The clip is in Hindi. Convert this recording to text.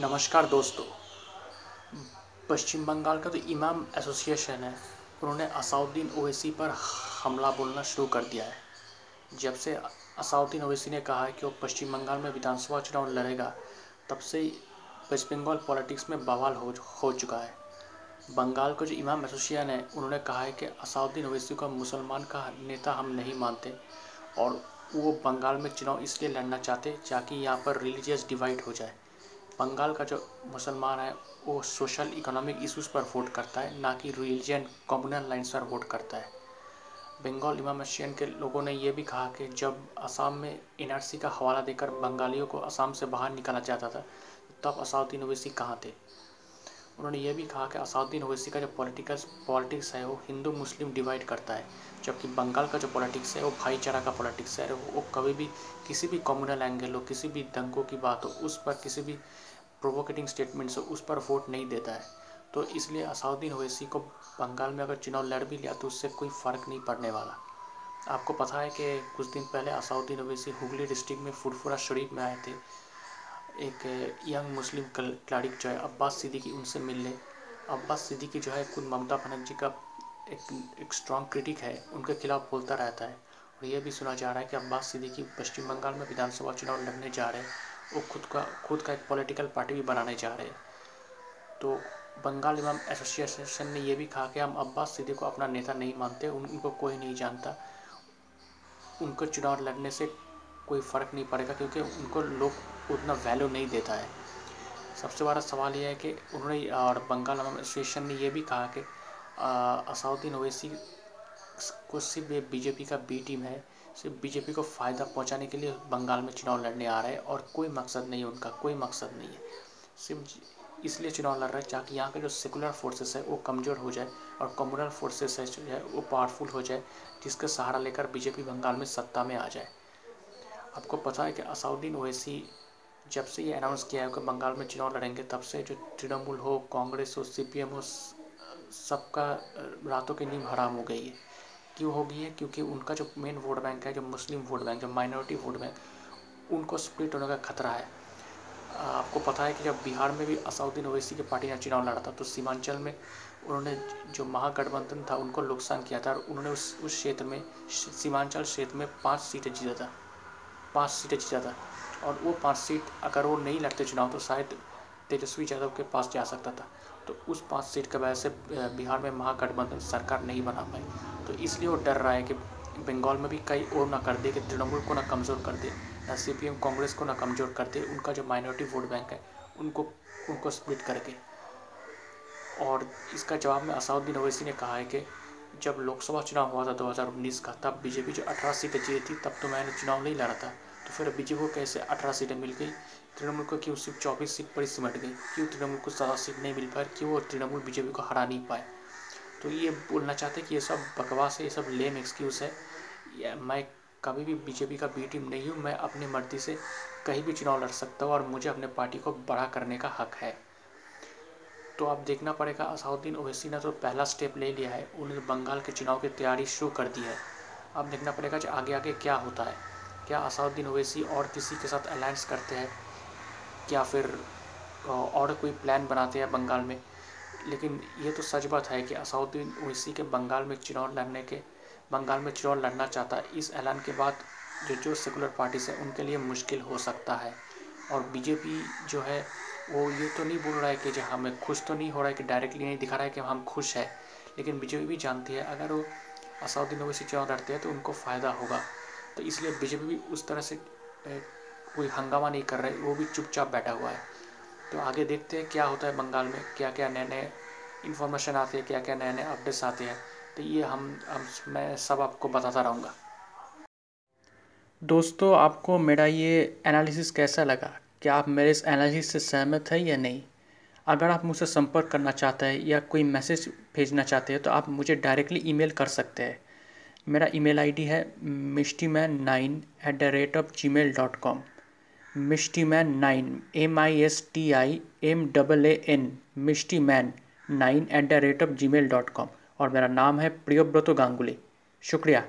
नमस्कार दोस्तों। पश्चिम बंगाल का जो इमाम एसोसिएशन है। उन्होंने असाउद्दीन ओवैसी पर हमला बोलना शुरू कर दिया है। जब से असाउद्दीन ओवैसी ने कहा है कि वो पश्चिम बंगाल में विधानसभा चुनाव लड़ेगा, तब से वेस्ट बंगाल पॉलिटिक्स में बवाल हो हो चुका है। बंगाल का जो इमाम एसोसिएशन है, उन्होंने कहा है कि असाउद्दीन ओवैसी को मुसलमान का नेता हम नहीं मानते और वो बंगाल में चुनाव इसलिए लड़ना चाहते ताकि यहाँ पर रिलीजियस डिवाइड हो जाए। बंगाल का जो मुसलमान है, वो सोशल इकोनॉमिक इश्यूज़ पर वोट करता है, ना कि रिलीजन कम्युनल लाइन्स पर वोट करता है। बंगाल इमाम एशियन के लोगों ने यह भी कहा कि जब असम में एनआरसी का हवाला देकर बंगालियों को असम से बाहर निकाला जाता था, तब असाउद्दीन ओवैसी कहाँ थे? उन्होंने ये भी कहा कि असाउद्दीन ओवैसी का जो पॉलिटिकल पॉलिटिक्स है, वो हिंदू मुस्लिम डिवाइड करता है, जबकि बंगाल का जो पॉलिटिक्स है, वो भाईचारा का पॉलिटिक्स है, वो कभी भी किसी भी कम्युनल एंगल हो, किसी भी दंगों की बात हो, उस पर किसी भी प्रोवोकेटिंग स्टेटमेंट्स हो उस पर वोट नहीं देता है। तो इसलिए असाउद्दीन ओवैसी को बंगाल में अगर चुनाव लड़ भी लिया तो उससे कोई फ़र्क नहीं पड़ने वाला। आपको पता है कि कुछ दिन पहले असाउद्दीन ओवैसी हुगली डिस्ट्रिक्ट में फुरफुरा शरीफ में आए थे। एक यंग मुस्लिम खिलाड़ी जो है, अब्बास सिद्दीकी, उनसे मिलने। अब्बास सिद्दीकी जो है, खुद ममता बनर्जी का एक एक स्ट्रॉन्ग क्रिटिक है। उनके खिलाफ बोलता रहता है। और ये भी सुना जा रहा है कि अब्बास सिद्दीकी पश्चिम बंगाल में विधानसभा चुनाव लड़ने जा रहे हैं। वो खुद का खुद का एक पॉलिटिकल पार्टी भी बनाने जा रहे हैं। तो बंगाल इमाम एसोसिएशन ने यह भी कहा कि हम अब्बास सिद्दीकी को अपना नेता नहीं मानते उनको कोई नहीं जानता। उनको चुनाव लड़ने से कोई फ़र्क नहीं पड़ेगा क्योंकि उनको लोग उतना वैल्यू नहीं देता है। सबसे बड़ा सवाल यह है कि उन्होंने, और बंगाल इमाम एसोसिएशन ने यह भी कहा कि असाउद्दीन ओवैसी को सिर्फ़ बीजेपी का बी टीम है। सिर्फ़ बीजेपी को फ़ायदा पहुँचाने के लिए बंगाल में चुनाव लड़ने आ रहे हैं और कोई मकसद नहीं है उनका, कोई मकसद नहीं है। सिर्फ़ इसलिए चुनाव लड़ रहे हैं ताकि यहाँ के जो सेकुलर फोर्सेस है वो कमज़ोर हो जाए और कम्युनल फोर्सेस है जो है वो पावरफुल हो जाए, जिसका सहारा लेकर बीजेपी बंगाल में सत्ता में आ जाए। आपको पता है कि असाउद्दीन ओवैसी जब से ये अनाउंस किया है कि बंगाल में चुनाव लड़ेंगे, तब से जो तृणमूल हो, कांग्रेस हो सीपीएम हो सबका रातों की नींद हराम हो गई है। क्यों हो गई है? क्योंकि उनका जो मेन वोट बैंक है, जो मुस्लिम वोट बैंक जो माइनॉरिटी वोट बैंक उनको स्प्लिट होने का खतरा है। आपको पता है कि जब बिहार में भी असाउद्दीन ओवैसी की पार्टी ने चुनाव लड़ा था तो सीमांचल में उन्होंने जो महागठबंधन था, उनको नुकसान किया था और उन्होंने उस उस क्षेत्र में, सीमांचल क्षेत्र में पाँच सीटें जीता था। पाँच सीटें जीता था। और वो पाँच सीट अगर वो नहीं लड़ते चुनाव तो शायद तेजस्वी यादव के पास जा सकता था। तो उस पाँच सीट के वजह से बिहार में महागठबंधन सरकार नहीं बना पाई। तो इसलिए वो डर रहा है कि बंगाल में भी कई और ना कर दे, कि तृणमूल को ना कमज़ोर कर दे, ना सी कांग्रेस को ना कमज़ोर कर दे, उनका जो माइनॉरिटी वोट बैंक है, उनको उनको स्प्लिट करके। और इसका जवाब में असाउद्दीन ओवैसी ने कहा है कि जब लोकसभा चुनाव हुआ था 2019 का, तब बीजेपी जो 18 सीटें जीती थी, तब तो मैंने चुनाव नहीं लड़ा था। तो फिर बीजेपी को कैसे 18 सीटें मिल गई? तृणमूल को क्यों सिर्फ़ चौबीस सीट पर ही सिमट गई? क्यों तृणमूल को ज़्यादा सीट नहीं मिल पाए क्यों तृणमूल बीजेपी को हरा नहीं पाए तो ये बोलना चाहते कि ये सब बकवास है, ये सब लेम एक्सक्यूज़ है। मैं कभी भी बीजेपी का बी टीम नहीं हूँ, मैं अपनी मर्ज़ी से कहीं भी चुनाव लड़ सकता हूँ और मुझे अपने पार्टी को बड़ा करने का हक है। तो अब देखना पड़ेगा असाउद्दीन ओवैसी ने तो पहला स्टेप ले लिया है, उन्होंने बंगाल के चुनाव की तैयारी शुरू कर दी है। अब देखना पड़ेगा कि आगे आगे क्या होता है। क्या असाउद्दीन ओवैसी और किसी के साथ अलायंस करते हैं? क्या फिर और कोई प्लान बनाते हैं बंगाल में? लेकिन ये तो सच बात है कि असाउद्दीन ओवैसी के बंगाल में चुनाव लड़ने के, बंगाल में चुनाव लड़ना चाहता, इस ऐलान के बाद जो जो सेकुलर पार्टीज़ हैं, उनके लिए मुश्किल हो सकता है। और बीजेपी जो है, वो ये तो नहीं बोल रहा है कि जो हमें खुश तो नहीं हो रहा है, कि डायरेक्टली नहीं दिखा रहा है कि हम खुश हैं। लेकिन बीजेपी भी जानती है, अगर वो असाउद्दीन ओवैसी चुनाव लड़ते हैं तो उनको फ़ायदा होगा। तो इसलिए बीजेपी भी उस तरह से कोई हंगामा नहीं कर रहे, वो भी चुपचाप बैठा हुआ है। तो आगे देखते हैं क्या होता है बंगाल में क्या क्या नए नए इन्फॉर्मेशन आते हैं क्या क्या नए नए अपडेट्स आते हैं। तो ये हम, हम मैं सब आपको बताता रहूँगा। दोस्तों आपको मेरा ये एनालिसिस कैसा लगा? क्या आप मेरे इस एनालिसिस से सहमत है या नहीं? अगर आप मुझसे संपर्क करना चाहते हैं या कोई मैसेज भेजना चाहते हैं तो आप मुझे डायरेक्टली ईमेल कर सकते हैं। मेरा ईमेल आईडी है Mishti man nine at the rate of Gmail dot com Mishti man nine M I S T I M double A N Mishti man nine at the rate of Gmail dot com और मेरा नाम है प्रियोव्रत गांगुली। शुक्रिया।